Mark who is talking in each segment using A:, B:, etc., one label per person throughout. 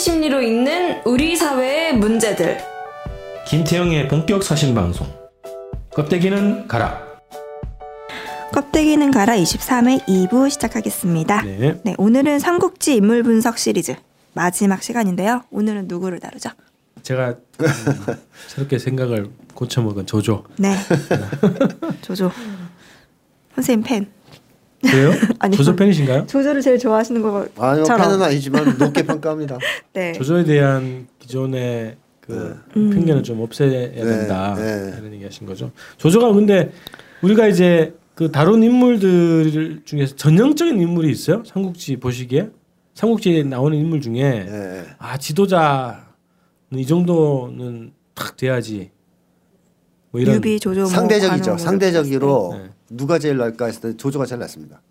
A: 심리로 있는 우리 사회의 문제들.
B: 김태영의 본격 사신 방송. 껍데기는 가라.
C: 껍데기는 가라 23회 2부 시작하겠습니다.
B: 네.
C: 네, 오늘은 삼국지 인물 분석 시리즈 마지막 시간인데요. 오늘은 누구를 다루죠?
B: 제가 음, 새롭게 생각을 고쳐먹은 조조.
C: 네. 조조. 선생님 팬.
B: 그래요?
C: 아니요.
B: 조조 팬이신가요?
C: 조조를 제일 좋아하시는 거처럼.
D: 아니요 팬은 아니지만 높게 평가합니다.
C: 네.
B: 조조에 대한 기존의 그
C: 음.
B: 편견을 좀 없애야 된다
D: 네.
B: 이런 얘기하신 거죠. 조조가 근데 우리가 이제 그 다룬 인물들 중에서 전형적인 인물이 있어요. 삼국지 보시기에 삼국지에 나오는 인물 중에
D: 예.
B: 아 지도자는 이 정도는 딱 돼야지. 뭐 이런
C: 유비 조조 뭐
D: 상대적이죠.
C: 뭐
D: 상대적으로
B: 네.
D: 누가 제일 날까 했을 때 조조가 제일 낫습니다.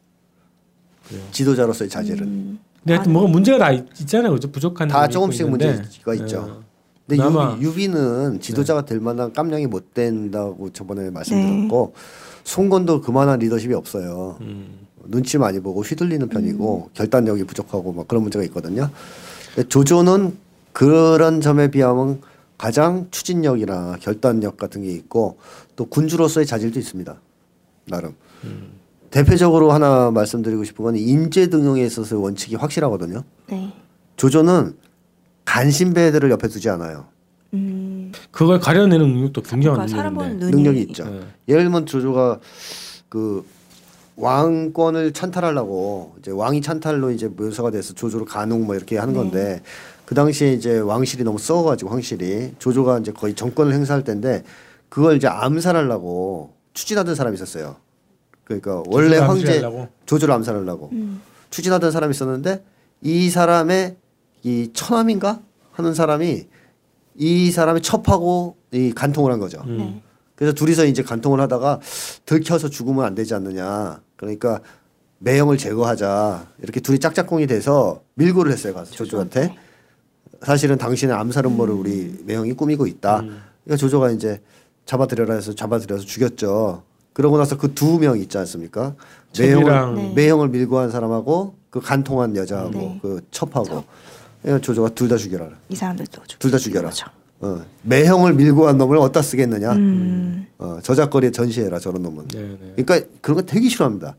D: 지도자로서의 자질은
C: 음.
B: 근데 하여튼 뭐가 문제가 다 있, 있잖아요. 그죠? 부족한
D: 다 조금씩
B: 있는데.
D: 문제가 있죠.
B: 어.
D: 근데 유비, 는 지도자가 될 만한 깜냥이 못 된다고 저번에 말씀드렸고 송건도 그만한 리더십이 없어요.
B: 음.
D: 눈치 많이 보고 휘둘리는 편이고 결단력이 부족하고 막 그런 문제가 있거든요. 조조는 그런 점에 비하면 가장 추진력이나 결단력 같은 게 있고 또 군주로서의 자질도 있습니다. 나름. 대표적으로 하나 말씀드리고 싶은 건 인재 등용에 있어서의 원칙이 확실하거든요.
C: 네.
D: 조조는 간신배들을 옆에 두지 않아요.
C: 음.
B: 그걸 가려내는 능력도 굉장한
C: 그러니까
B: 능력인데.
D: 능력이 있죠.
B: 네.
D: 예를 들면 조조가 그 왕권을 찬탈하려고 이제 왕이 찬탈로 이제 묘사가 돼서 조조로 간웅 뭐 이렇게 하는 건데 그 당시에 이제 왕실이 너무 썩어가지고 황실이 조조가 이제 거의 정권을 행사할 때인데 그걸 이제 암살하려고 추진하던 사람이 있었어요. 그러니까 원래 황제? 조조를 암살하려고
C: 음.
D: 추진하던 사람이 있었는데 이 사람의 이 처남인가 하는 사람이 이 사람이 첩하고 이 간통을 한 거죠.
B: 음.
C: 네.
D: 그래서 둘이서 이제 간통을 하다가 들켜서 죽으면 안 되지 않느냐. 그러니까 매형을 제거하자. 이렇게 둘이 짝짝꿍이 돼서 밀고를 했어요. 가서 조조한테. 사실은 당신의 암살 음모를 우리 매형이 꾸미고 있다. 그러니까 조조가 이제 잡아들여라 해서 잡아들여서 죽였죠. 그러고 나서 그 두 명 있지 않습니까? 매형을,
C: 네.
D: 매형을 밀고 한 사람하고 그 간통한 여자하고
C: 네.
D: 그 첩하고 그러니까 조조가 둘 다 죽여라.
C: 이 사람들도 죽-
D: 둘다 죽여라.
C: 그렇죠.
D: 어, 매형을 밀고 한 놈을 어디다 쓰겠느냐.
C: 음.
D: 어, 저작거리에 전시해라 저런 놈은.
B: 네, 네.
D: 그러니까 그런 거 되게 싫어합니다.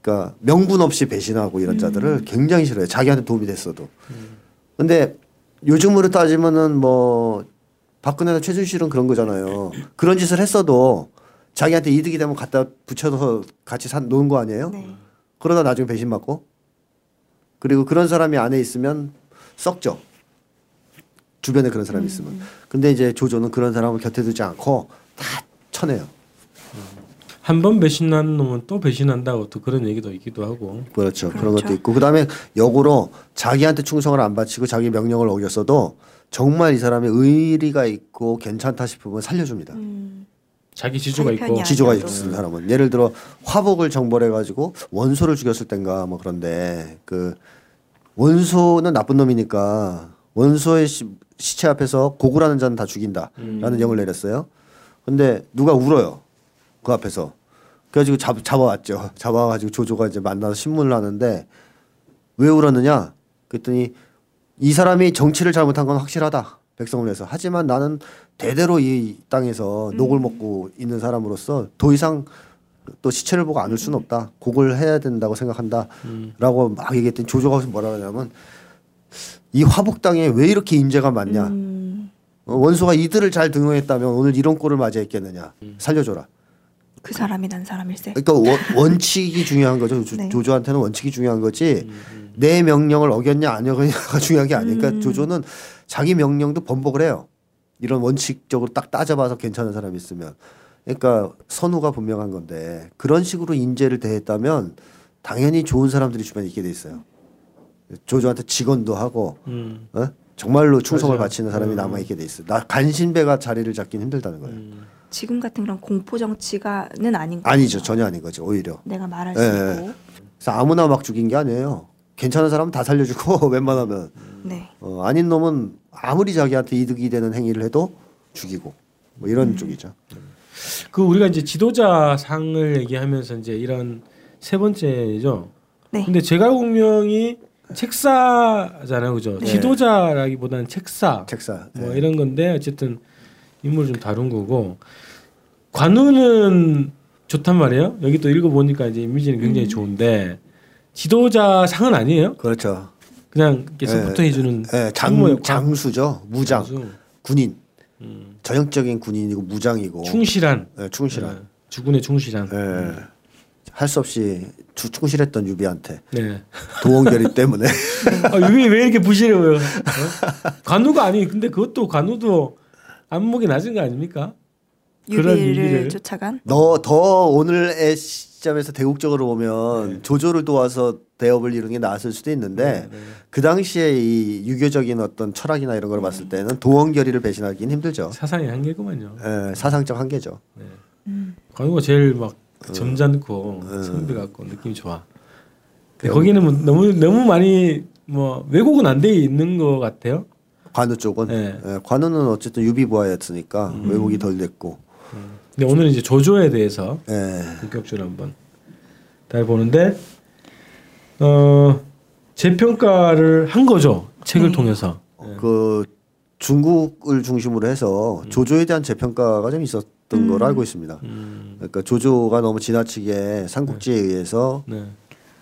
D: 그러니까 명분 없이 배신하고 이런 자들을 굉장히 싫어해요. 자기한테 도움이 됐어도. 근데 요즘으로 따지면은 뭐 박근혜나 최순실은 그런 거잖아요. 그런 짓을 했어도 자기한테 이득이 되면 갖다 붙여서 같이 산 놓은 거 아니에요?
C: 네.
D: 그러다 나중에 배신 맞고 그리고 그런 사람이 안에 있으면 썩죠. 주변에 그런 사람이 있으면. 근데 이제 조조는 그런 사람을 곁에 두지 않고 다 쳐내요.
B: 한 번 배신한 놈은 또 배신한다고 또 그런 얘기도 있기도 하고.
D: 그렇죠. 그런
C: 그렇죠.
D: 것도 있고 그다음에 역으로 자기한테 충성을 안 바치고 자기 명령을 어겼어도 정말 이 사람이 의리가 있고 괜찮다 싶으면 살려줍니다.
C: 음.
B: 자기
C: 자기
B: 있고.
D: 지조가. 있는 사람은 예를 들어 화복을 정벌해 가지고 원소를 죽였을 땐가 뭐 그런데 그 원소는 나쁜 놈이니까 원소의 시, 시체 앞에서 고구라는 자는 다 죽인다라는 영을 내렸어요. 근데 누가 울어요 그 앞에서 그래가지고 잡, 잡아왔죠. 잡아가지고 조조가 이제 만나서 신문을 하는데 왜 울었느냐? 그랬더니 이 사람이 정치를 잘못한 건 확실하다. 백성을 위해서. 하지만 나는 대대로 이 땅에서 녹을 먹고 있는 사람으로서 더 이상 또 시체를 보고 안울 수는 없다. 곡을 해야 된다고 생각한다. 라고 막 얘기했더니 조조가 뭐라 하냐면 이 화복 땅에 왜 이렇게 임재가 많냐.
C: 음.
D: 어, 원소가 이들을 잘 등용했다면 오늘 이런 꼴을 맞이했겠느냐. 살려줘라.
C: 그 사람이 난 사람일세.
D: 그러니까 원, 원칙이 중요한 거죠. 조,
C: 네.
D: 조조한테는 원칙이 중요한 거지. 내 명령을 어겼냐 안 어겼냐가 중요한 게 아니니까
C: 음.
D: 조조는 자기 명령도 번복을 해요. 이런 원칙적으로 딱 따져봐서 괜찮은 사람이 있으면. 그러니까 선우가 분명한 건데 그런 식으로 인재를 대했다면 당연히 좋은 사람들이 주변에 있게 돼 있어요. 조조한테 직원도 하고
B: 음.
D: 어? 정말로 충성을
B: 맞아요.
D: 바치는 사람이
B: 음.
D: 남아 있게 돼 있어요. 나 간신배가 자리를 잡긴 힘들다는 거예요.
B: 음.
C: 지금 같은 그런 공포 정치가는 아닌 거죠.
D: 아니죠, 전혀 아닌 거죠. 오히려.
C: 내가 말할
D: 예,
C: 수
D: 예.
C: 있고.
D: 그래서 아무나 막 죽인 게 아니에요. 괜찮은 사람은 다 살려주고 웬만하면
C: 네.
D: 어, 아닌 놈은 아무리 자기한테 이득이 되는 행위를 해도 죽이고 뭐 이런 쪽이죠.
B: 그 우리가 이제 지도자 상을 얘기하면서 이제 이런 세 번째죠.
C: 네.
B: 근데 제갈공명이 책사잖아요, 그죠?
D: 네.
B: 지도자라기보다는 책사,
D: 책사.
B: 뭐
D: 네.
B: 이런 건데 어쨌든 인물을 좀 다룬 거고 관우는 좋단 말이에요. 여기 또 읽어보니까 이제 이미지는 굉장히 좋은데 지도자 상은 아니에요.
D: 그렇죠.
B: 그냥 이렇게 support 해주는
D: 예, 장. 장수죠. 무장,
B: 장수.
D: 군인.
B: 음.
D: 전형적인 군인이고 무장이고
B: 충실한
D: 예, 충실한.
B: 예, 주군에 충실한
D: 예. 할수 없이 주- 충실했던 유비한테
B: 네.
D: 도원결의 때문에
B: 아, 이게 왜 이렇게 부실해 보여? 어? 관우가 아니 근데 그것도 관우도 안목이 낮은 거 아닙니까? 그런
C: 유비를. 쫓아간.
D: 너 더 오늘의 시점에서 대국적으로 보면 조조를 도와서 대업을 이루는 게 나았을 수도 있는데 그 당시에 이 유교적인 어떤 철학이나 이런 걸 봤을 때는 도원결의를 배신하기는 힘들죠.
B: 사상의 한계구만요.
D: 예, 사상적 한계죠.
B: 관우가 제일 막
D: 어.
B: 점잖고 선비 같고 느낌이 좋아. 근데 거기는 뭐 너무 너무 많이 뭐 왜곡은 안 돼 있는 것 같아요.
D: 관우 쪽은
B: 네.
D: 예, 관우는 어쨌든 유비부하였으니까
B: 음.
D: 왜곡이 덜 됐고
B: 근데 오늘 이제 조조에 대해서
D: 예.
B: 본격적으로 한번 잘 보는데 어 재평가를 한 거죠 책을
C: 네.
B: 통해서.
D: 그 중국을 중심으로 해서 조조에 대한 재평가가 좀 있었던 걸로 알고 있습니다.
B: 음,
D: 그러니까 조조가 너무 지나치게 삼국지에 의해서
B: 네.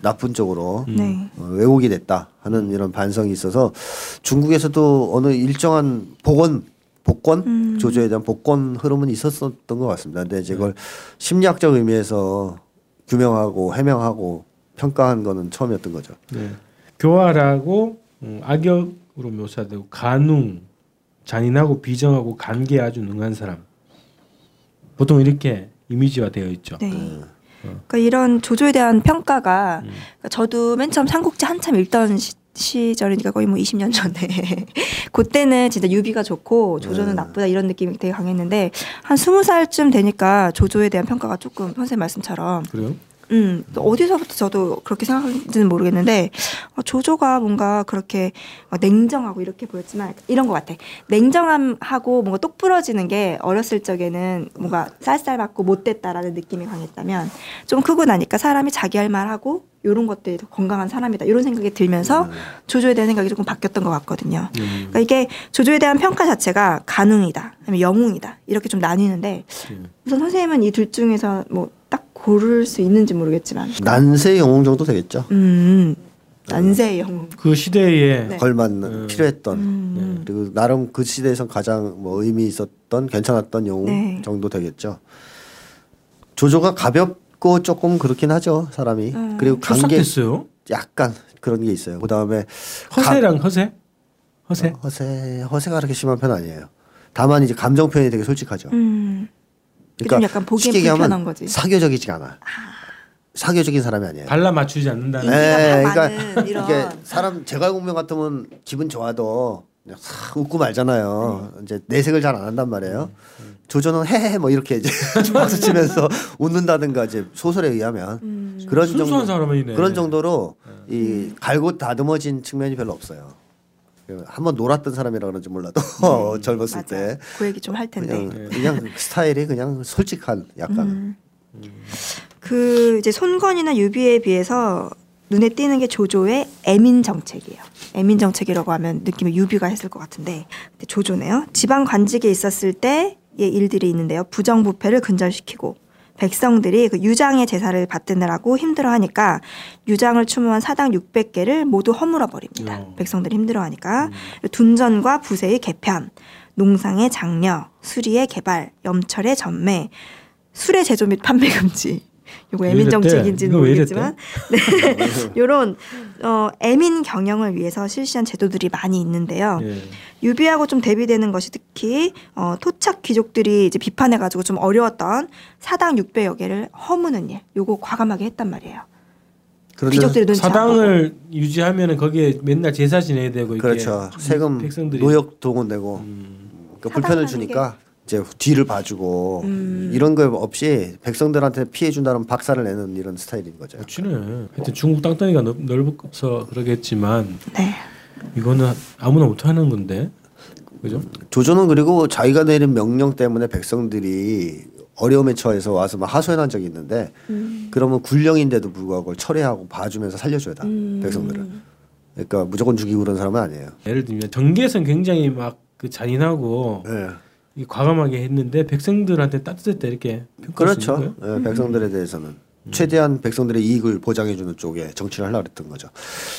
D: 나쁜 쪽으로
C: 네.
D: 어, 왜곡이 됐다 하는 이런 반성이 있어서 중국에서도 어느 일정한 복원 복권
C: 음.
D: 조조에 대한 복권 흐름은 있었었던 것 같습니다. 근데 이제 그걸 심리학적 의미에서 규명하고 해명하고 평가한 거는 처음이었던 거죠.
B: 네. 교활하고 음, 악역으로 묘사되고 간웅, 잔인하고 비정하고 간계에 아주 능한 사람. 보통 이렇게 이미지화 되어 있죠.
C: 네. 그러니까 이런 조조에 대한 평가가 그러니까 저도 맨 처음 삼국지 한참 읽던 시, 시절이니까 거의 뭐 20년 전에 그때는 진짜 유비가 좋고 조조는 나쁘다 이런 느낌이 되게 강했는데 한 20살쯤 되니까 조조에 대한 평가가 조금 선생님 말씀처럼
B: 그래요?
C: 음, 또 어디서부터 저도 그렇게 생각하는지는 모르겠는데 어, 조조가 뭔가 그렇게 어, 냉정하고 이렇게 보였지만 이런 것 같아. 냉정함하고 뭔가 똑 부러지는 게 어렸을 적에는 뭔가 쌀쌀맞고 못됐다라는 느낌이 강했다면 좀 크고 나니까 사람이 자기 할 말하고 이런 것들이 더 건강한 사람이다 이런 생각이 들면서 조조에 대한 생각이 조금 바뀌었던 것 같거든요.
B: 음.
C: 그러니까 이게 조조에 대한 평가 자체가 가능이다, 영웅이다 이렇게 좀 나뉘는데
B: 음.
C: 우선 선생님은 이 둘 중에서 뭐 딱 고를 수 있는지 모르겠지만
D: 난세 영웅 정도 되겠죠.
C: 음 난세의 영웅
B: 그 시대에
C: 네.
D: 걸맞는
B: 음.
D: 필요했던
C: 음.
D: 그리고 나름 그 시대에선 가장 뭐 의미 있었던 괜찮았던 영웅
C: 네.
D: 정도 되겠죠. 조조가 가볍고 조금 그렇긴 하죠 사람이
C: 음.
D: 그리고 관계. 약간 그런 게 있어요. 그다음에
B: 허세랑 허세? 허세?
D: 어, 허세 허세가 그렇게 심한 편 아니에요. 다만 이제 감정 표현이 되게 솔직하죠.
C: 음. 좀 약간 보기엔
D: 쉽게 얘기하면
C: 불편한 거지.
D: 사교적이지 않아. 사교적인 사람이 아니에요.
B: 발라 맞추지 않는다는.
C: 많은 이런-
D: 이게 사람 제갈공명 같으면 기분 좋아도 그냥 싹 웃고 말잖아요.
C: 네.
D: 이제 내색을 잘 안 한단 말이에요. 조조는 헤헤 뭐 이렇게 이제 박수 치면서 웃는다든가 이제 소설에 의하면
C: 음.
D: 그런
B: 순수한
D: 정도
B: 사람이네.
D: 그런 정도로 이 갈고 다듬어진 측면이 별로 없어요. 한번 놀았던 사람이라 그런지 몰라도 젊었을
C: 맞아. 때그 얘기 좀 할 텐데.
D: 그냥 그냥 스타일이 그냥 솔직한 약간
C: 음. 그 이제 손건이나 유비에 비해서 눈에 띄는 게 조조의 애민 정책이에요. 애민 정책이라고 하면 느낌이 유비가 했을 것 같은데 근데 조조네요. 지방 관직에 있었을 때의 일들이 있는데요. 부정부패를 근절시키고 백성들이 그 유장의 제사를 받드느라고 힘들어하니까 유장을 추모한 사당 600개를 모두 허물어 버립니다.
B: 어.
C: 백성들이 힘들어하니까 둔전과 부세의 개편, 농상의 장려, 수리의 개발, 염철의 전매, 술의 제조 및 판매 금지. 요거
B: 왜
C: 애민? 정책인지는 모르겠지만 네. 요런 어 애민 경영을 위해서 실시한 제도들이 많이 있는데요.
B: 예.
C: 유비하고 좀 대비되는 것이 특히 어, 토착 귀족들이 이제 비판해 가지고 좀 어려웠던 사당 600여 개를 허무는 일, 요거 과감하게 했단 말이에요. 귀족들이.
B: 사당을 유지하면은 거기에 맨날 제사 지내야 되고 이게
D: 그렇죠. 세금
B: 백성들이
D: 노역 동원 내고
B: 음.
D: 그 불편을 주니까 이제 뒤를 봐주고
C: 음.
D: 이런 거 없이 백성들한테 피해 준다는 박살을 내는 이런 스타일인 거죠.
B: 멋지네. 하여튼 중국 땅덩이가 넓, 넓어서 그러겠지만
C: 네.
B: 이거는 아무나 못하는 건데, 그죠?
D: 조조는 그리고 자기가 내린 명령 때문에 백성들이 어려움에 처해서 와서 막 하소연한 적이 있는데
C: 음.
D: 그러면 군령인데도 불구하고 철회하고 봐주면서 살려줘야 다
C: 음.
D: 백성들을 그러니까 무조건 죽이고 그런 사람은 아니에요.
B: 예를 들면 정계에선 굉장히 막 그 잔인하고
D: 예.
B: 이 과감하게 했는데 백성들한테 따뜻했다 이렇게
D: 그렇죠.
B: 예,
D: 백성들에 대해서는 최대한 백성들의 이익을 보장해주는 쪽에 정치를 하려고 했던 거죠.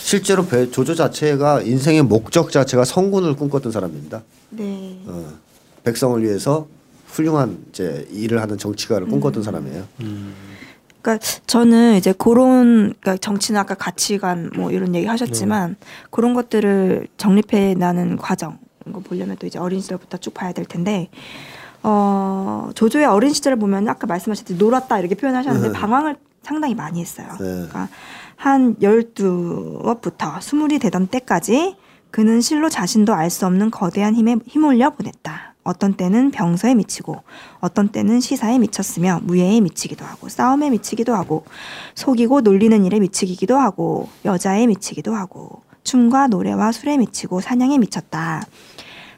D: 실제로 배- 조조 자체가 인생의 목적 자체가 성군을 꿈꿨던 사람입니다.
C: 네.
D: 어, 백성을 위해서 훌륭한 이제 일을 하는 정치가를 꿈꿨던 사람이에요.
C: 그러니까 저는 이제 그런 그러니까 정치는 아까 가치관 뭐 이런 얘기 하셨지만 그런 것들을 정립해 나는 과정 이 거 보려면 또 이제 어린 시절부터 쭉 봐야 될 텐데 어 조조의 어린 시절을 보면 아까 말씀하셨듯이 놀았다 이렇게 표현하셨는데
D: 네.
C: 방황을 상당히 많이 했어요.
D: 네.
C: 그러니까 한 12업부터 스물이 되던 때까지 그는 실로 자신도 알 수 없는 거대한 힘에 힘올려 보냈다. 어떤 때는 병서에 미치고 어떤 때는 시사에 미쳤으며 무예에 미치기도 하고 싸움에 미치기도 하고 속이고 놀리는 일에 미치기도 하고 여자에 미치기도 하고 춤과 노래와 술에 미치고 사냥에 미쳤다.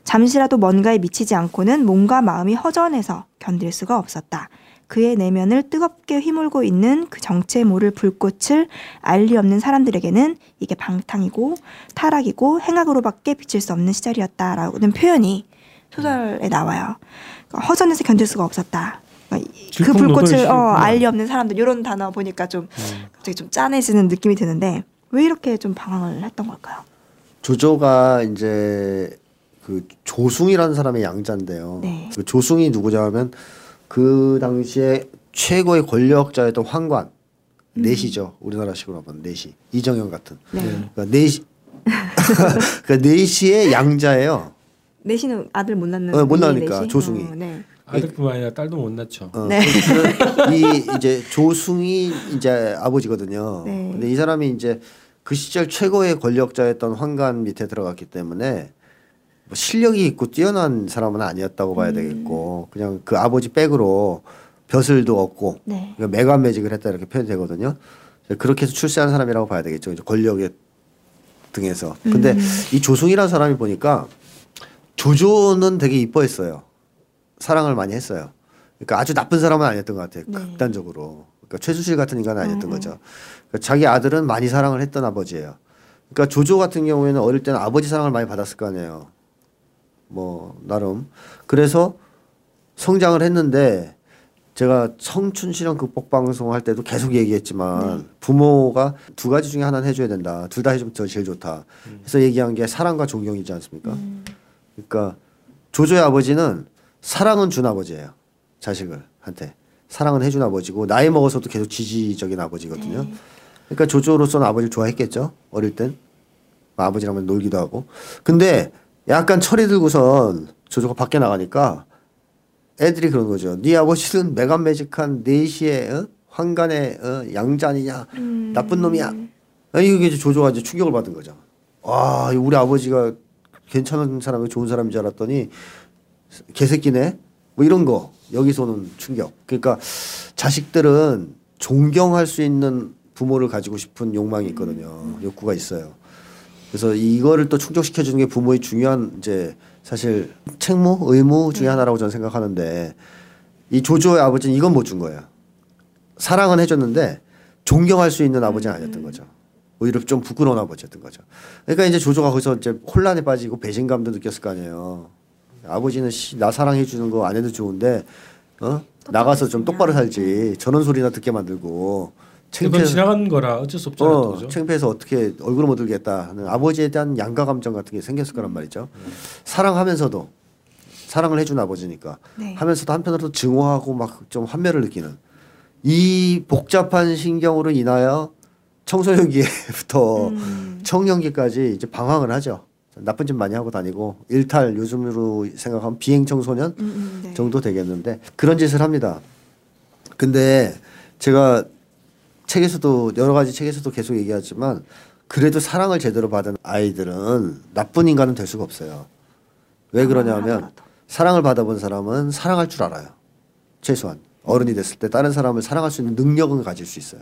C: 잠시라도 뭔가에 미치지 않고는 몸과 마음이 허전해서 견딜 수가 없었다. 그의 내면을 뜨겁게 휘몰고 있는 그 정체 모를 불꽃을 알리 없는 사람들에게는 이게 방탕이고 타락이고 행악으로밖에 비칠 수 없는 시절이었다라는 표현이 소설에 나와요. 그러니까 허전해서 견딜 수가 없었다. 그러니까 이- 그 불꽃을 어,
B: 시기구나.
C: 알리 없는 사람들 이런 단어 보니까 좀 갑자기 좀 짠해지는 느낌이 드는데 왜 이렇게 좀 방황을 했던 걸까요?
D: 조조가 이제 그 조숭이라는 사람의 양자인데요.
C: 네.
D: 그 조숭이 누구냐면 그 당시에 최고의 권력자였던 황관 내시죠. 우리나라식으로 하면 내시 이정현 같은.
C: 네.
D: 그러니까 내시 그러니까 내시의 양자예요.
C: 내시는 아들 못 낳는
D: 어, 못 낳으니까,
C: 내시?
D: 조승이.
C: 어, 네.
B: 아들뿐만 아니라 딸도 못 낳죠.
D: 어,
C: 네.
D: 그- 이 이제 조승이 이제 아버지거든요.
C: 네.
D: 근데 이 사람이 이제 그 시절 최고의 권력자였던 황관 밑에 들어갔기 때문에 뭐 실력이 있고 뛰어난 사람은 아니었다고 봐야
C: 음.
D: 되겠고 그냥 그 아버지 백으로 벼슬도 얻고
C: 네.
D: 그러니까 매관매직을 했다 이렇게 표현되거든요. 그렇게 해서 출세한 사람이라고 봐야 되겠죠. 이제 권력의 등에서. 근데
C: 음.
D: 이 조승이라는 사람이 보니까 조조는 되게 이뻐했어요. 사랑을 많이 했어요. 그러니까 아주 나쁜 사람은 아니었던 것 같아요.
C: 네.
D: 극단적으로. 그러니까 최수실 같은 인간은 아니었던
C: 음, 음.
D: 거죠. 그러니까 자기 아들은 많이 사랑을 했던 아버지예요. 그러니까 조조 같은 경우에는 어릴 때는 아버지 사랑을 많이 받았을 거 아니에요. 뭐 나름. 그래서 성장을 했는데 제가 청춘 실현 극복 방송 할 때도 계속 얘기했지만 부모가 두 가지 중에 하나는 해줘야 된다. 둘 다 해주면 더 제일 좋다. 그래서 얘기한 게 사랑과 존경이지 않습니까? 그러니까 조조의 아버지는 사랑은 준 아버지예요. 자식을 한테 사랑은 해준 아버지고 나이 먹어서도 계속 지지적인 아버지거든요. 그러니까 조조로서는 아버지를 좋아했겠죠. 어릴 땐 아버지랑만 놀기도 하고. 근데 약간 철이 들고선 조조가 밖에 나가니까 애들이 그런 거죠. 네 아버지는 매간매직한 네시의 어? 황간의 어? 양자니냐 나쁜 놈이야. 아니 이게 이제 조조가 이제 충격을 받은 거죠. 와 우리 아버지가 괜찮은 사람이 좋은 사람인 줄 알았더니 개새끼네. 뭐 이런 거 여기서는 충격. 그러니까 자식들은 존경할 수 있는 부모를 가지고 싶은 욕망이 있거든요. 욕구가 있어요. 그래서 이거를 또 충족시켜 주는 게 부모의 중요한 이제 사실 책무 의무 중에 하나라고 저는 생각하는데 이 조조의 아버지는 이건 못 준 거예요. 사랑은 해줬는데 존경할 수 있는 아버지는 아니었던 거죠. 오히려 좀 부끄러운 아버지였던 거죠. 그러니까 이제 조조가 거기서 이제 혼란에 빠지고 배신감도 느꼈을 거 아니에요. 아버지는 씨, 나 사랑해 주는 거 안 해도 좋은데 어 나가서 좀 똑바로 살지 저런 소리나 듣게 만들고
B: 그건
D: 창피해서
B: 지나간 거라 어쩔 수 없잖아요.
D: 어,
B: 그죠?
D: 창피해서 어떻게 얼굴을 못 들겠다 하는 아버지에 대한 양가 감정 같은 게 생겼을 거란 말이죠. 사랑하면서도 사랑을 해준 아버지니까
C: 네.
D: 하면서도 한편으로 증오하고 막 좀 환멸을 느끼는 이 복잡한 신경으로 인하여 청소년기부터
C: 음.
D: 청년기까지 이제 방황을 하죠. 나쁜 짓 많이 하고 다니고 일탈 요즘으로 생각하면 비행 청소년
C: 음, 음, 네.
D: 정도 되겠는데 그런 짓을 합니다. 근데 제가 책에서도 여러 가지 책에서도 계속 얘기하지만 그래도 사랑을 제대로 받은 아이들은 나쁜 인간은 될 수가 없어요. 왜 그러냐면. 사랑을 받아본 사람은 사랑할 줄 알아요. 최소한 어른이 됐을 때 다른 사람을 사랑할 수 있는 능력은 가질 수 있어요.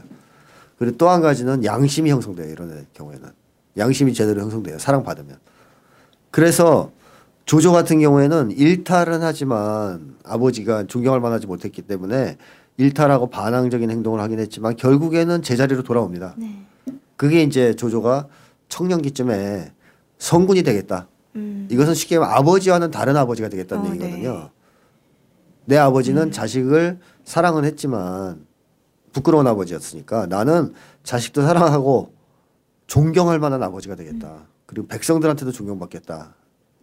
D: 그리고 또 한 가지는 양심이 형성돼요. 이런 애 경우에는 양심이 제대로 형성돼요. 사랑받으면. 그래서 조조 같은 경우에는 일탈은 하지만 아버지가 존경할 만하지 못했기 때문에 일탈하고 반항적인 행동을 하긴 했지만 결국에는 제자리로 돌아옵니다.
C: 네.
D: 그게 이제 조조가 청년기쯤에 성군이 되겠다.
C: 음.
D: 이것은 쉽게 말하면 아버지와는 다른 아버지가 되겠다는
C: 어,
D: 얘기거든요.
C: 네.
D: 내 아버지는 자식을 사랑은 했지만 부끄러운 아버지였으니까 나는 자식도 사랑하고 존경할 만한 아버지가 되겠다. 그리고 백성들한테도 존경받겠다.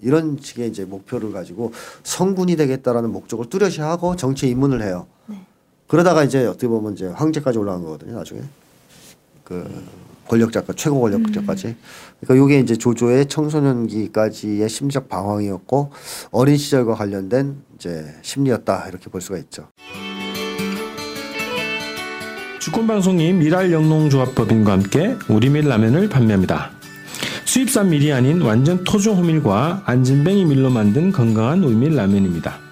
D: 이런 식의 이제 목표를 가지고 성군이 되겠다라는 목적을 뚜렷이 하고 정치에 입문을 해요. 그러다가 이제 어떻게 보면 이제 황제까지 올라간 거거든요. 나중에 그 권력자까 최고 권력자까지. 그러니까 이게 이제 조조의 청소년기까지의 심적 방황이었고 어린 시절과 관련된 이제 심리였다 이렇게 볼 수가 있죠.
E: 주권방송이 미랄영농조합법인과 함께 우리밀 라면을 판매합니다. 수입산 밀이 아닌 완전 토종 호밀과 안진뱅이 밀로 만든 건강한 우리밀 라면입니다.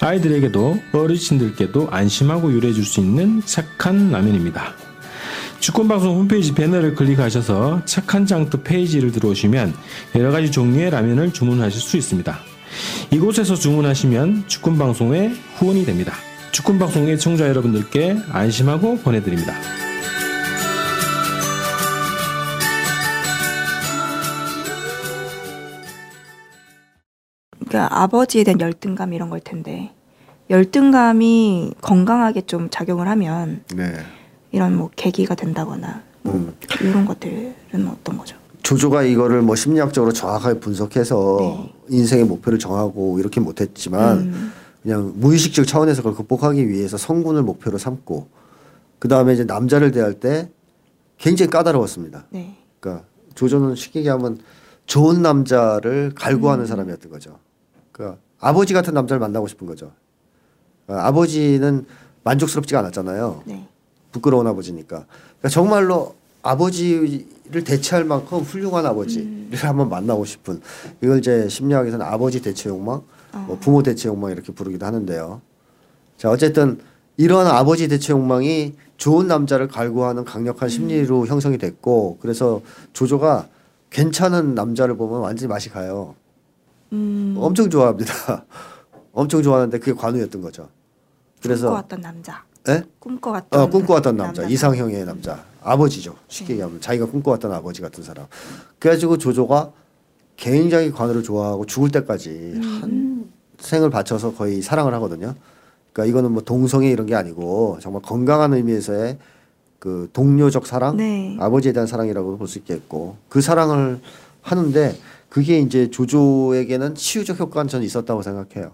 E: 아이들에게도 어르신들께도 안심하고 요리해줄 수 있는 착한 라면입니다. 주권방송 홈페이지 배너를 클릭하셔서 착한 장터 페이지를 들어오시면 여러가지 종류의 라면을 주문하실 수 있습니다. 이곳에서 주문하시면 주권방송의 후원이 됩니다. 주권방송의 청자 여러분들께 안심하고 보내드립니다.
C: 그러니까 아버지에 대한 열등감 이런 걸 텐데 열등감이 건강하게 좀 작용을 하면
D: 네.
C: 이런 뭐 계기가 된다거나 뭐
D: 음.
C: 이런 것들은 어떤 거죠?
D: 조조가 이거를 뭐 심리학적으로 정확하게 분석해서
C: 네.
D: 인생의 목표를 정하고 이렇게 못했지만
C: 음.
D: 그냥 무의식적 차원에서 그걸 극복하기 위해서 성군을 목표로 삼고 그 다음에 이제 남자를 대할 때 굉장히 까다로웠습니다.
C: 네.
D: 그러니까 조조는 쉽게 얘기하면 좋은 남자를 갈구하는 사람이었던 거죠. 그러니까 아버지 같은 남자를 만나고 싶은 거죠. 그러니까 아버지는 만족스럽지가 않았잖아요.
C: 네.
D: 부끄러운 아버지니까. 그러니까 정말로 아버지를 대체할 만큼 훌륭한 아버지를 한번 만나고 싶은 이걸 이제 심리학에서는 아버지 대체 욕망, 뭐 부모 대체 욕망 이렇게 부르기도 하는데요. 자 어쨌든 이러한 아버지 대체 욕망이 좋은 남자를 갈구하는 강력한 심리로 형성이 됐고 그래서 조조가 괜찮은 남자를 보면 완전히 맛이 가요.
C: 음.
D: 엄청 좋아합니다. 엄청 좋아하는데 그게 관우였던 거죠. 그래서
C: 꿈꿔왔던 남자.
D: 예?
C: 꿈꿔왔던
D: 어, 꿈꿔왔던 남자,
C: 남자.
D: 이상형의 남자, 아버지죠. 쉽게 얘기하면 자기가 꿈꿔왔던 아버지 같은 사람. 그래가지고 조조가 굉장히 관우를 좋아하고 죽을 때까지 한 생을 바쳐서 거의 사랑을 하거든요. 그러니까 이거는 뭐 동성애 이런 게 아니고 정말 건강한 의미에서의 그 동료적 사랑,
C: 네.
D: 아버지에 대한 사랑이라고 볼 수 있겠고 그 사랑을 하는데 그게 이제 조조에게는 치유적 효과는 저는 있었다고 생각해요.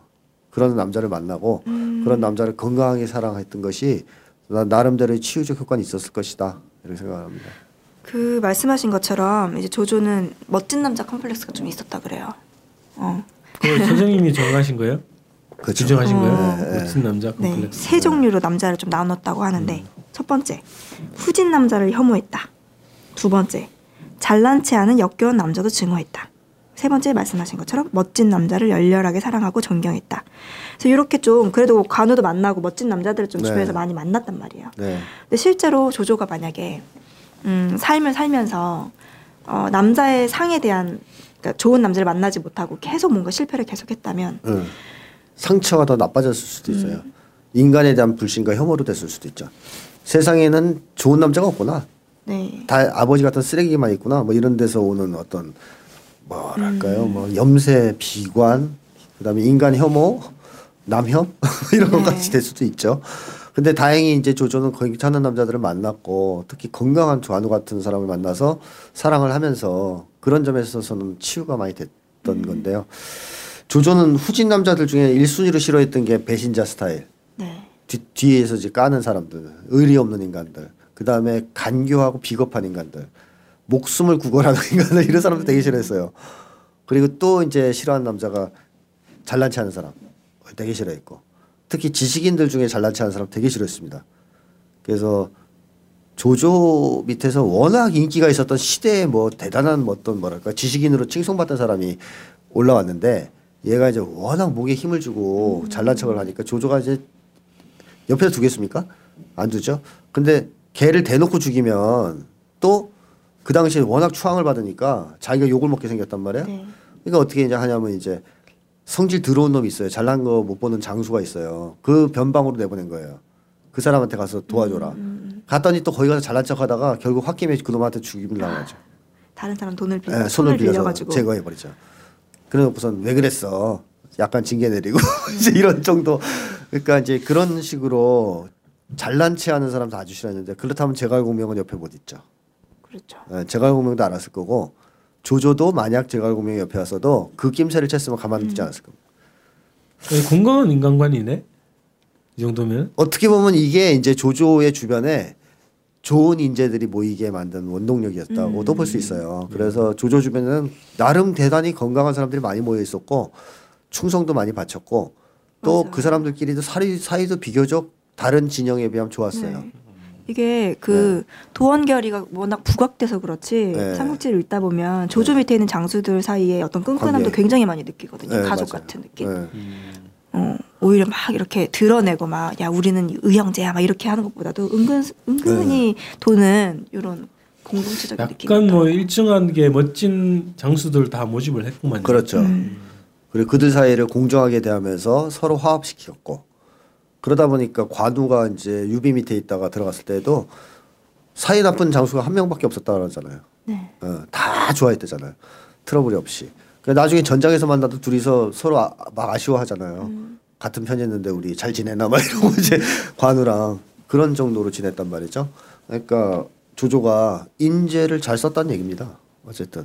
D: 그런 남자를 만나고 그런 남자를 건강하게 사랑했던 것이 나- 나름대로의 치유적 효과는 있었을 것이다 이렇게 생각합니다.
C: 그 말씀하신 것처럼 이제 조조는 멋진 남자 컴플렉스가 좀 있었다 그래요. 어.
B: 그 선생님이 정하신 거예요?
D: 그렇죠.
B: 주장하신 거예요?
C: 어.
B: 멋진 남자
C: 네,
B: 컴플렉스.
C: 세 종류로 남자를 좀 나눴다고 하는데 첫 번째 후진 남자를 혐오했다. 두 번째 잘난 체 않은 역겨운 남자도 증오했다. 세 번째 말씀하신 것처럼 멋진 남자를 열렬하게 사랑하고 존경했다. 그래서 이렇게 좀 그래도 관우도 만나고 멋진 남자들을 좀
D: 네.
C: 주변에서 많이 만났단 말이에요.
D: 네.
C: 근데 실제로 조조가 만약에 음, 삶을 살면서 어, 남자의 상에 대한 그러니까 좋은 남자를 만나지 못하고 계속 뭔가 실패를 계속했다면
D: 응. 상처가 더 나빠졌을 수도 있어요. 인간에 대한 불신과 혐오로 됐을 수도 있죠. 세상에는 좋은 남자가 없구나.
C: 네.
D: 다 아버지 같은 쓰레기만 있구나. 뭐 이런 데서 오는 어떤 뭐랄까요, 뭐 염세, 비관, 그다음에 인간 혐오, 남혐 이런 것
C: 네.
D: 같이 될 수도 있죠. 근데 다행히 이제 조조는 괜찮은 남자들을 만났고 특히 건강한 조한우 같은 사람을 만나서 사랑을 하면서 그런 점에 있어서는 치유가 많이 됐던 건데요. 조조는 후진 남자들 중에 1순위로 싫어했던 게 배신자 스타일.
C: 네.
D: 뒤, 뒤에서 이제 까는 사람들, 의리 없는 인간들, 그 다음에 간교하고 비겁한 인간들, 목숨을 구걸하는 인간들 이런 사람들 되게 싫어했어요. 그리고 또 이제 싫어하는 남자가 잘난 체하는 사람 되게 싫어했고, 특히 지식인들 중에 잘난 체하는 사람 되게 싫어했습니다. 그래서 조조 밑에서 워낙 인기가 있었던 시대에 뭐 대단한 뭐 어떤 뭐랄까 지식인으로 칭송받던 사람이 올라왔는데 얘가 이제 워낙 목에 힘을 주고 잘난 척을 하니까 조조가 이제 옆에서 두겠습니까? 안 두죠. 근데 개를 대놓고 죽이면 또 그 당시에 워낙 추앙을 받으니까 자기가 욕을 먹게 생겼단 말이에요.
C: 네.
D: 그러니까 어떻게 이제 하냐면 이제 성질 들어온 놈이 있어요. 잘난 거 못 보는 장수가 있어요. 그 변방으로 내보낸 거예요. 그 사람한테 가서 도와줘라. 갔더니 또 거기 가서 잘난 척하다가 결국 홧김에 그 놈한테 죽임을 당하죠.
C: 다른 사람 돈을 빌려
D: 예,
C: 손을
D: 손을 빌려서
C: 빌려가지고
D: 제거해 버리죠. 그러고선 왜 그랬어? 약간 징계 내리고 이제 이런 정도. 그러니까 이제 그런 식으로 잘난 체하는 사람 다 아주 싫어했는데 그렇다면 제갈공명은 옆에 못 있죠.
C: 그렇죠.
D: 예, 제갈공명도 알았을 거고 조조도 만약 제갈공명이 옆에 왔어도 그 낌새를 챘으면 가만히 두지 않았을 겁니다.
B: 건강한 인간관이네. 이 정도면
D: 어떻게 보면 이게 이제 조조의 주변에 좋은 인재들이 모이게 만든 원동력이었다고도 볼수 있어요. 그래서 조조 주변에는 나름 대단히 건강한 사람들이 많이 모여 있었고 충성도 많이 바쳤고 또. 그 사람들끼리도 사이, 사이도 비교적 다른 진영에 비하면 좋았어요.
C: 네. 이게 그 도원결이가 워낙 부각돼서 그렇지
D: 네.
C: 삼국지를 읽다 보면 조조 밑에 있는 장수들 사이에 어떤 끈끈함도
D: 관계.
C: 굉장히 많이 느끼거든요.
D: 네,
C: 가족
D: 맞아요.
C: 같은 느낌.
D: 네.
C: 어, 오히려 막 이렇게 드러내고 막 야 우리는 의형제야 막 이렇게 하는 것보다도 은근 은근히 도는 이런 공동체적인 느낌.
B: 약간 뭐 일정한 게 멋진 장수들 다 모집을 했구만.
D: 그렇죠.
C: 음.
D: 그리고 그들 사이를 공정하게 대하면서 서로 화합시켰고 그러다 보니까 관우가 이제 유비 밑에 있다가 들어갔을 때도 사이 나쁜 장수가 한 명밖에 없었다 그러잖아요.
C: 네.
D: 어, 다 좋아했대잖아요. 트러블이 없이. 그 나중에 전장에서 만나도 둘이서 서로 아, 막 아쉬워하잖아요. 같은 편이었는데 우리 잘 지내나 막 이러고 이제 관우랑 그런 정도로 지냈단 말이죠. 그러니까 조조가 인재를 잘 썼다는 얘기입니다. 어쨌든.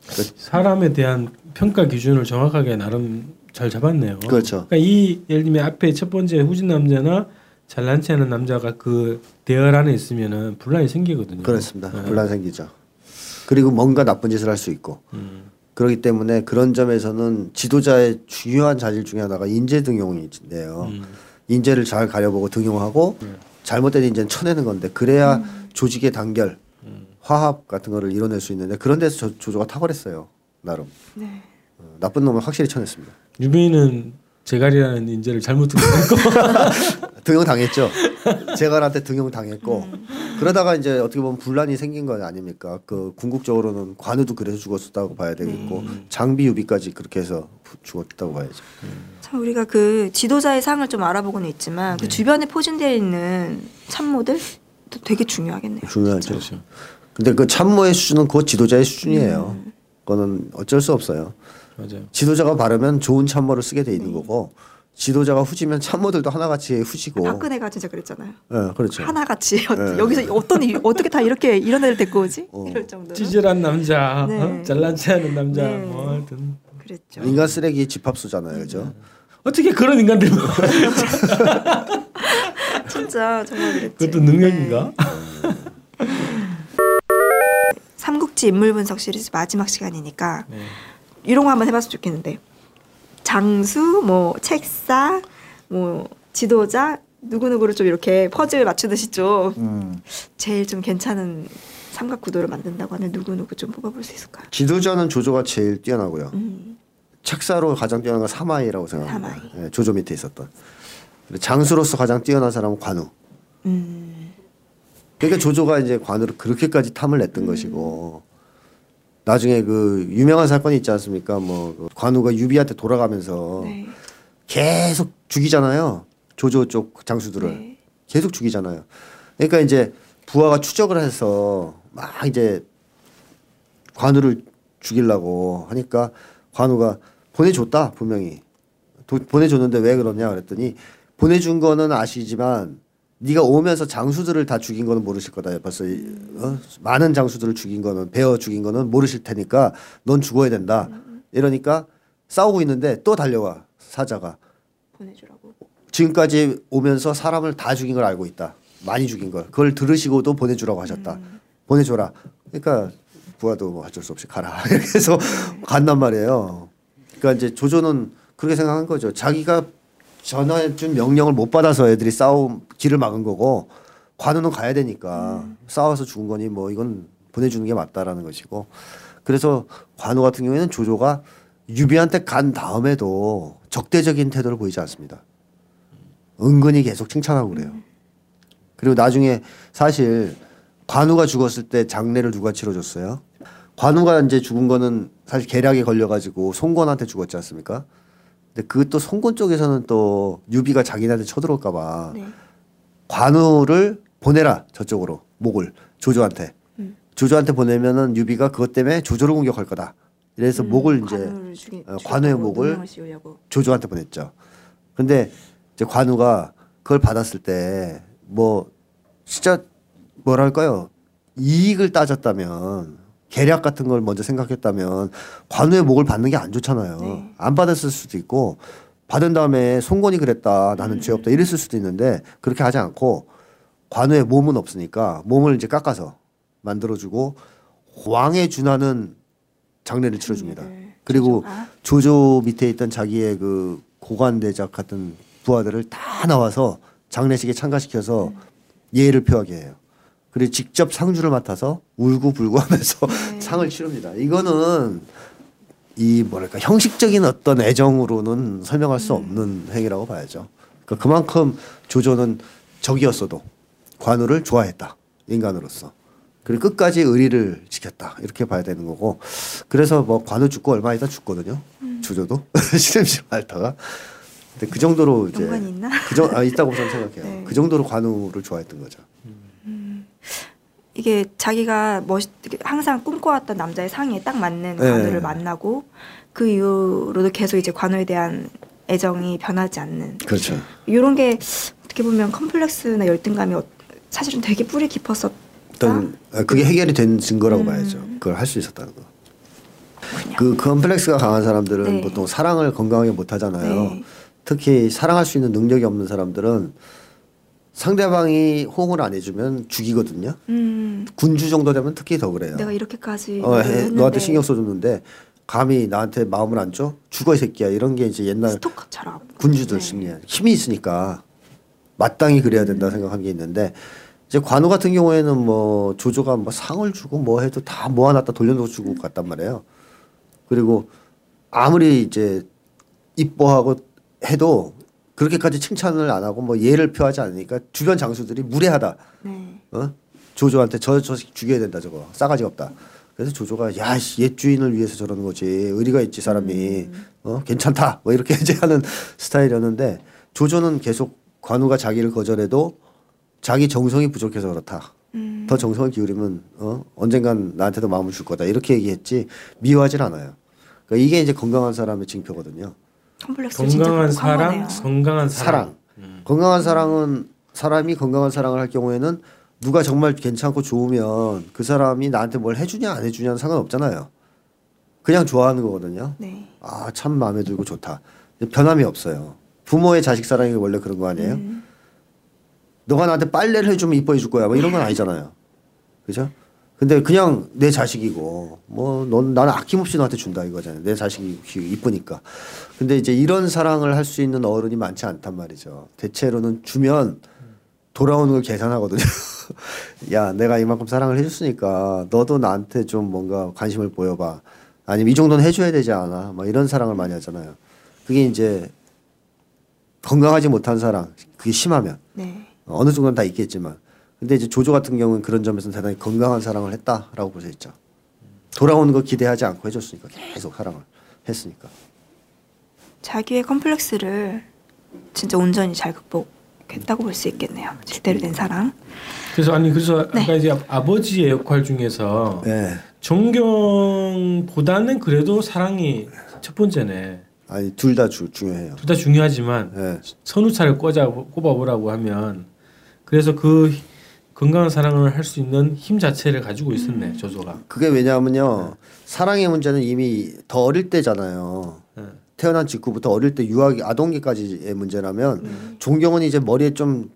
B: 사람에 대한 평가 기준을 정확하게 나름 잘 잡았네요.
D: 그렇죠.
B: 그러니까 이 예를 들면 앞에 첫 번째 후진 남자나 잘난 체하는 남자가 그 대열 안에 있으면은 분란이 생기거든요.
D: 그렇습니다.
B: 네.
D: 분란 생기죠. 그리고 뭔가 나쁜 짓을 할 수 있고.
B: 음.
D: 그렇기 때문에 그런 점에서는 지도자의 중요한 자질 중에 하나가 인재 등용인데요.
B: 음.
D: 인재를 잘 가려보고 등용하고 잘못된 인재는 쳐내는 건데 그래야 조직의 단결, 화합 같은 거를 이뤄낼 수 있는데 그런 데서 조, 조조가 탁월했어요. 나름.
C: 네.
D: 어, 나쁜 놈을 확실히 쳐냈습니다.
B: 유비는 제갈이라는 인재를 잘못 등용했고
D: 등용 당했죠. 제갈한테 등용 당했고 그러다가 이제 어떻게 보면 분란이 생긴 건 아닙니까? 그 궁극적으로는 관우도 그래서 죽었다고 봐야 되겠고 장비 유비까지 그렇게 해서 부- 죽었다고 봐야죠.
C: 참 우리가 그 지도자의 상을 좀 알아보고는 있지만
D: 네.
C: 그 주변에 포진되어 있는 참모들 도 되게 중요하겠네요.
D: 중요하죠.
B: 그렇죠.
D: 근데 그 참모의 수준은 곧 지도자의 수준이에요. 그거는 어쩔 수 없어요.
B: 맞아요.
D: 지도자가 바르면 좋은 참모를 쓰게 돼 있는 거고 지도자가 후지면 참모들도 하나같이 후지고.
C: 박근혜가 진짜 그랬잖아요.
D: 예, 그렇죠.
C: 하나같이
D: 네.
C: 여기서 어떤 일- 어떻게 다 이렇게 이런 애를 데리고 오지?
D: 어.
C: 이럴 정도로
B: 찌질한 남자,
C: 네.
B: 어? 잘난 체하는 남자,
C: 네.
B: 뭐 하여튼
C: 그랬죠.
D: 인간 쓰레기 집합수잖아요, 그죠?
B: 어떻게 그런 인간들
C: 진짜 정말 그랬지.
B: 그것도 능력인가?
C: 네. 삼국지 인물 분석 시리즈 마지막 시간이니까
B: 네.
C: 이런 거 한번 해봤으면 좋겠는데 장수, 뭐 책사, 뭐 지도자 누구 누구를 좀 이렇게 퍼즐 맞추듯이 좀
D: 음.
C: 제일 좀 괜찮은 삼각 구도를 만든다고 하면 누구 누구 좀 뽑아볼 수 있을까요?
D: 지도자는 조조가 제일 뛰어나고요.
C: 음,
D: 책사로 가장 뛰어난 건 사마이라고 생각합니다.
C: 사마이.
D: 예, 조조 밑에 있었던. 장수로서 가장 뛰어난 사람은 관우.
C: 음,
D: 그러니까 조조가 이제 관우를 그렇게까지 탐을 냈던 것이고 나중에 그 유명한 사건이 있지 않습니까? 뭐그 관우가 유비한테 돌아가면서
C: 네,
D: 계속 죽이잖아요. 조조 쪽 장수들을
C: 네.
D: 계속 죽이잖아요. 그러니까 이제 부하가 추적을 해서 막 이제 관우를 죽이려고 하니까 관우가 보내줬다 분명히 도- 보내줬는데 왜 그러냐 그랬더니 보내준 거는 아시지만 네가 오면서 장수들을 다 죽인 거는 모르실 거다. 벌써 이- 어? 많은 장수들을 죽인 거는 베어 죽인 거는 모르실 테니까 넌 죽어야 된다. 이러니까 싸우고 있는데 또 달려와 사자가
C: 보내주라고.
D: 지금까지 오면서 사람을 다 죽인 걸 알고 있다. 많이 죽인 걸. 그걸 들으시고도 보내주라고 하셨다. 보내줘라. 그러니까 부하도 뭐 어쩔 수 없이 가라. 이렇게 해서 간단 말이에요. 그러니까 이제 조조는 그렇게 생각한 거죠. 자기가 전화해준 명령을 못 받아서 애들이 싸움 길을 막은 거고 관우는 가야 되니까 싸워서 죽은 거니 뭐 이건 보내주는 게 맞다라는 것이고 그래서 관우 같은 경우에는 조조가 유비한테 간 다음에도 적대적인 태도를 보이지 않습니다. 은근히 계속 칭찬하고 그래요. 그리고 나중에 사실 관우가 죽었을 때 장례를 누가 치러줬어요? 관우가 이제 죽은 거는 사실 계략에 걸려가지고 송건한테 죽었지 않습니까? 근데 그것도 송건 쪽에서는 또 유비가 자기네한테 쳐들어올까봐
C: 네.
D: 관우를 보내라 저쪽으로 목을 조조한테 조조한테 보내면은 유비가 그것 때문에 조조를 공격할 거다. 이래서 목을 이제
C: 음, 죽이,
D: 어, 관우의 목을. 조조한테 보냈죠. 근데 이제 관우가 그걸 받았을 때 뭐 진짜 뭐랄까요 이익을 따졌다면 계략 같은 걸 먼저 생각했다면 관우의 목을 받는 게 안 좋잖아요.
C: 네.
D: 안 받았을 수도 있고 받은 다음에 송건이 그랬다 나는 죄 없다 이랬을 수도 있는데 그렇게 하지 않고 관우의 몸은 없으니까 몸을 이제 깎아서 만들어주고 왕에 준하는 장례를 치러줍니다.
C: 네.
D: 그리고
C: 조조가.
D: 조조 밑에 있던 자기의 그 고관대작 같은 부하들을 다 나와서 장례식에 참가시켜서 예의를 표하게 해요. 그리고 직접 상주를 맡아서 울고불고 하면서 상을 치릅니다. 이거는 이 뭐랄까 형식적인 어떤 애정으로는 설명할 수 없는 행위라고 봐야죠. 그러니까 그만큼 조조는 적이었어도 관우를 좋아했다 인간으로서. 그리고 끝까지 의리를 지켰다 이렇게 봐야 되는 거고 그래서 뭐 관우 죽고 얼마 있다 죽거든요. 조조도 시름시름 앓다가 근데 그 정도로 이제
C: 있나?
D: 그정 아, 있다고 저는 생각해요.
C: 네.
D: 그 정도로 관우를 좋아했던 거죠.
C: 이게 자기가 멋 항상 꿈꿔왔던 남자의 상에 딱 맞는
D: 네.
C: 관우를 만나고 그 이후로도 계속 이제 관우에 대한 애정이 변하지 않는
D: 그렇죠.
C: 이런 게 어떻게 보면 컴플렉스나 열등감이 어- 사실은 되게 뿌리 깊었었다.
D: 어떤 아, 그게 해결이 된 증거라고
C: 음.
D: 봐야죠. 그걸 할 수 있었다는 거. 그 컴플렉스가 강한 사람들은
C: 네.
D: 보통 사랑을 건강하게 못 하잖아요.
C: 네.
D: 특히 사랑할 수 있는 능력이 없는 사람들은 상대방이 호응을 안 해주면 죽이거든요.
C: 음,
D: 군주 정도 되면 특히 더 그래요.
C: 내가 이렇게까지
D: 어, 해,
C: 했는데
D: 너한테 신경 써줬는데 감히 나한테 마음을 안 줘? 죽어 이 새끼야. 이런 게 이제 옛날
C: 스토커처럼
D: 군주들
C: 네.
D: 심리야. 힘이 있으니까 마땅히 그래야 된다 생각한 게 있는데 이제 관우 같은 경우에는 뭐 조조가 뭐 상을 주고 뭐 해도 다 모아놨다 돌려놓고 주고 갔단 말이에요. 그리고 아무리 이제 이뻐하고 해도 그렇게까지 칭찬을 안 하고 뭐 예를 표하지 않으니까 주변 장수들이 무례하다.
C: 네.
D: 어? 조조한테 저, 저 새끼 죽여야 된다 저거 싸가지 없다. 그래서 조조가 야옛 주인을 위해서 저러는 거지 의리가 있지 사람이 어 괜찮다 뭐 이렇게 이제 하는 스타일이었는데 조조는 계속 관우가 자기를 거절해도 자기 정성이 부족해서 그렇다.
C: 음.
D: 더 정성을 기울이면 어 언젠간 나한테도 마음을 줄 거다 이렇게 얘기했지 미워하진 않아요. 그러니까 이게 이제 건강한 사람의 징표거든요.
C: 컴플렉스
B: 건강한 사랑. 건강한 사랑.
D: 사랑. 건강한 사랑은 사람이 건강한 사랑을 할 경우에는 누가 정말 괜찮고 좋으면 그 사람이 나한테 뭘 해주냐 안 해주냐는 상관없잖아요. 그냥 좋아하는 거거든요.
C: 네.
D: 아 참 마음에 들고 좋다. 변함이 없어요. 부모의 자식 사랑이 원래 그런 거 아니에요?
C: 음.
D: 너가 나한테 빨래를 해주면 이뻐해 줄 거야. 뭐 이런 건 아니잖아요. 그죠? 근데 그냥 내 자식이고 뭐 넌 나는 아낌없이 너한테 준다 이거잖아요. 내 자식이 이쁘니까. 근데 이제 이런 사랑을 할 수 있는 어른이 많지 않단 말이죠. 대체로는 주면 돌아오는 걸 계산하거든요. 야, 내가 이만큼 사랑을 해줬으니까 너도 나한테 좀 뭔가 관심을 보여봐. 아니면 이 정도는 해줘야 되지 않아. 막 이런 사랑을 많이 하잖아요. 그게 이제 건강하지 못한 사랑, 그게 심하면
C: 네.
D: 어느 정도는 다 있겠지만 근데 이제 조조 같은 경우는 그런 점에서는 대단히 건강한 사랑을 했다라고 볼 수 있죠. 돌아오는 거 기대하지 않고 해줬으니까 계속 사랑을 했으니까.
C: 자기의 컴플렉스를 진짜 온전히 잘 극복했다고 볼 수 있겠네요. 제대로 된 사랑.
B: 그래서 아니 그래서
C: 네.
B: 아까 이제 아버지의 역할 중에서
D: 네.
B: 존경보다는 그래도 사랑이 첫 번째네.
D: 아니 둘 다 중요해요.
B: 둘 다 중요하지만
D: 네.
B: 선우차를 꽂아 꼽아보라고 하면 그래서 그 건강한 사랑을 할 수 있는 힘 자체를 가지고 있었네 조조가.
D: 그게 왜냐하면요 사랑의 문제는 이미 더 어릴 때잖아요.
B: 네.
D: 태어난 직후부터 어릴 때 유아 아동기까지의 문제라면 존경은 이제 머리에 좀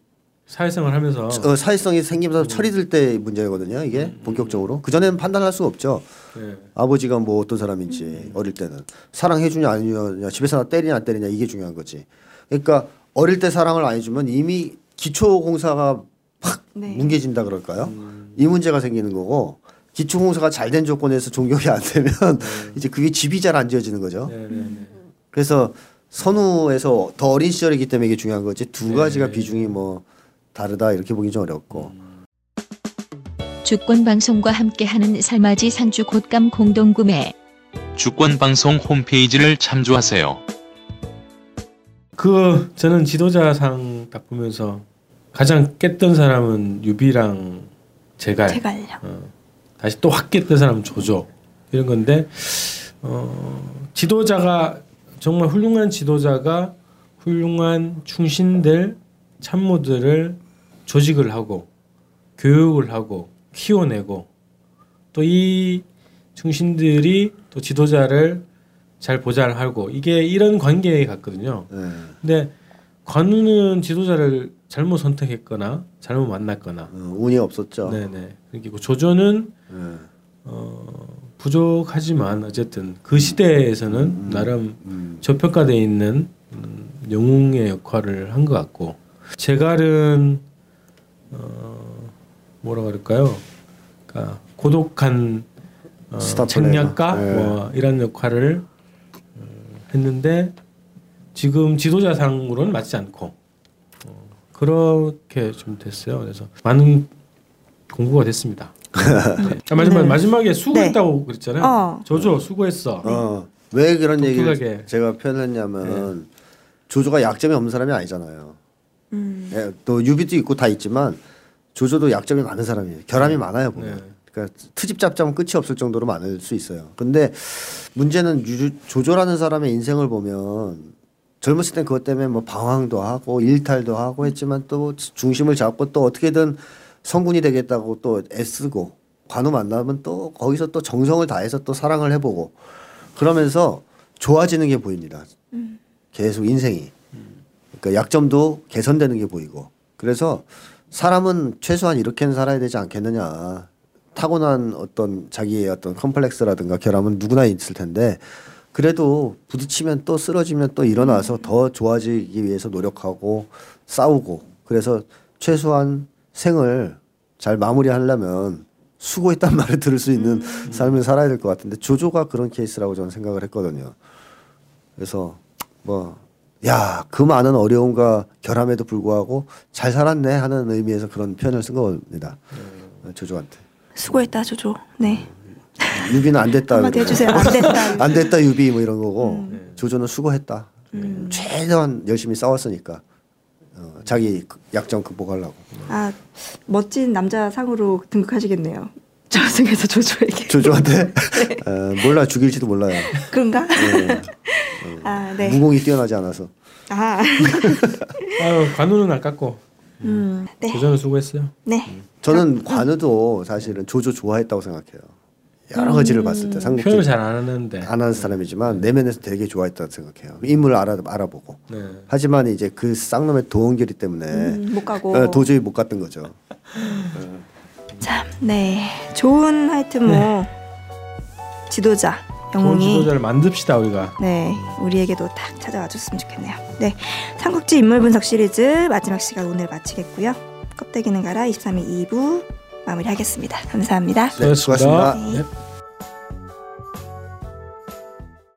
B: 사회생활 하면서
D: 어, 사회성이 생기면서 철이 들 때 문제거든요. 이게 본격적으로 그 전에는 판단할 수가 없죠.
B: 네.
D: 아버지가 뭐 어떤 사람인지 어릴 때는 사랑해주냐 안 해주냐 집에서 나 때리냐 안 때리냐 이게 중요한 거지. 그러니까 어릴 때 사랑을 안 해주면 이미 기초 공사가 확
C: 네.
D: 뭉개진다 그럴까요? 이 문제가 생기는 거고 기초공사가 잘 된 조건에서 존경이 안 되면 이제 그게 집이 잘 안 지어지는 거죠.
B: 네, 네, 네.
D: 그래서 선우에서 더 어린 시절이기 때문에 이게 중요한 거지 두 가지가 비중이 뭐 다르다 이렇게 보기 좀 어렵고
F: 주권 방송과 함께하는 살마지 상주 곶감 공동구매
G: 주권방송 홈페이지를 참조하세요.
B: 그 저는 지도자상 딱 보면서 가장 깼던 사람은 유비랑 제갈.
C: 제갈요.
B: 어. 다시 또 확 깼던 사람은 조조 이런 건데 어, 지도자가 정말 훌륭한 지도자가 훌륭한 충신들 참모들을 조직을 하고 교육을 하고 키워내고 또 이 충신들이 또 지도자를 잘 보좌하고 이게 이런 관계에 갔거든요.
D: 네.
B: 근데 관우는 지도자를 잘못 선택했거나 잘못 만났거나
D: 어, 운이 없었죠.
B: 네네 그리고 조조는
D: 네.
B: 어, 부족하지만 어쨌든 그 시대에서는 나름
D: 음.
B: 저평가돼 있는 음, 영웅의 역할을 한 것 같고 제갈은 어, 뭐라 그럴까요? 그러니까 고독한 어, 책략가.
D: 네.
B: 뭐 이런 역할을 어, 했는데 지금 지도자상으로는 맞지 않고 어, 그렇게 좀 됐어요. 그래서 많은 공부가 됐습니다. 네. 아, 마지막
C: 네.
B: 마지막에 수고했다고 그랬잖아요.
C: 어.
B: 조조 수고했어.
D: 어, 왜 그런 얘기를
B: 독특하게.
D: 제가 표현했냐면 조조가 약점이 없는 사람이 아니잖아요.
C: 음.
D: 예, 또 유비도 있고 다 있지만 조조도 약점이 많은 사람이에요. 결함이 많아요 보면.
B: 네.
D: 그러니까 트집 잡자면 끝이 없을 정도로 많을 수 있어요. 근데 문제는 유, 조조라는 사람의 인생을 보면 젊었을 땐 그것 때문에 뭐 방황도 하고 일탈도 하고 했지만 또 중심을 잡고 또 어떻게든 성군이 되겠다고 또 애쓰고 관우 만나면 또 거기서 또 정성을 다해서 또 사랑을 해보고 그러면서 좋아지는 게 보입니다. 계속 인생이. 그러니까 약점도 개선되는 게 보이고. 그래서 사람은 최소한 이렇게는 살아야 되지 않겠느냐. 타고난 어떤 자기의 어떤 컴플렉스라든가 결함은 누구나 있을 텐데 그래도 부딪히면 또 쓰러지면 또 일어나서 더 좋아지기 위해서 노력하고 싸우고 그래서 최소한 생을 잘 마무리하려면 수고했단 말을 들을 수 있는 삶을 살아야 될 것 같은데 조조가 그런 케이스라고 저는 생각을 했거든요. 그래서 뭐 야, 그 많은 어려움과 결함에도 불구하고 잘 살았네 하는 의미에서 그런 표현을 쓴 겁니다. 조조한테.
C: 수고했다 조조. 네.
D: 유비는 안 됐다.
C: 한마디. 해주세요. 안 됐다.
D: 안 됐다 유비 뭐 이런 거고 조조는 수고했다. 최대한 열심히 싸웠으니까 어, 자기 그 약점 극복하려고.
C: 아 멋진 남자 상으로 등극하시겠네요. 저승에서 조조에게.
D: 조조한테 어, 몰라 죽일지도 몰라요.
C: 그런가?
D: 네.
C: 아 네.
D: 무공이 뛰어나지 않아서.
C: 아
B: 아유 관우는 아깝고
C: 음, 네.
B: 조조는 수고했어요.
C: 네.
D: 저는 관우도 사실은 조조 좋아했다고 생각해요. 여러 가지를 봤을 때 삼국지
B: 표현을 잘안 하는데.
D: 안 하는 사람이지만 내면에서 되게 좋아했다고 생각해요. 인물을 알아 알아보고.
B: 네.
D: 하지만 이제 그 쌍놈의 도원결이 때문에
C: 음, 못 가고.
D: 어, 도저히 못 갔던 거죠.
C: 참, 네. 좋은 하여튼 뭐 지도자
B: 좋은
C: 영웅이
B: 지도자를 만듭시다 우리가.
C: 네 우리에게도 딱 찾아와 줬으면 좋겠네요. 네 삼국지 인물 분석 시리즈 마지막 시간 오늘 마치겠고요. 껍데기는 가라 23일 2부 마무리하겠습니다. 감사합니다.
D: 네, 수고하셨습니다.
C: 네.
B: 네.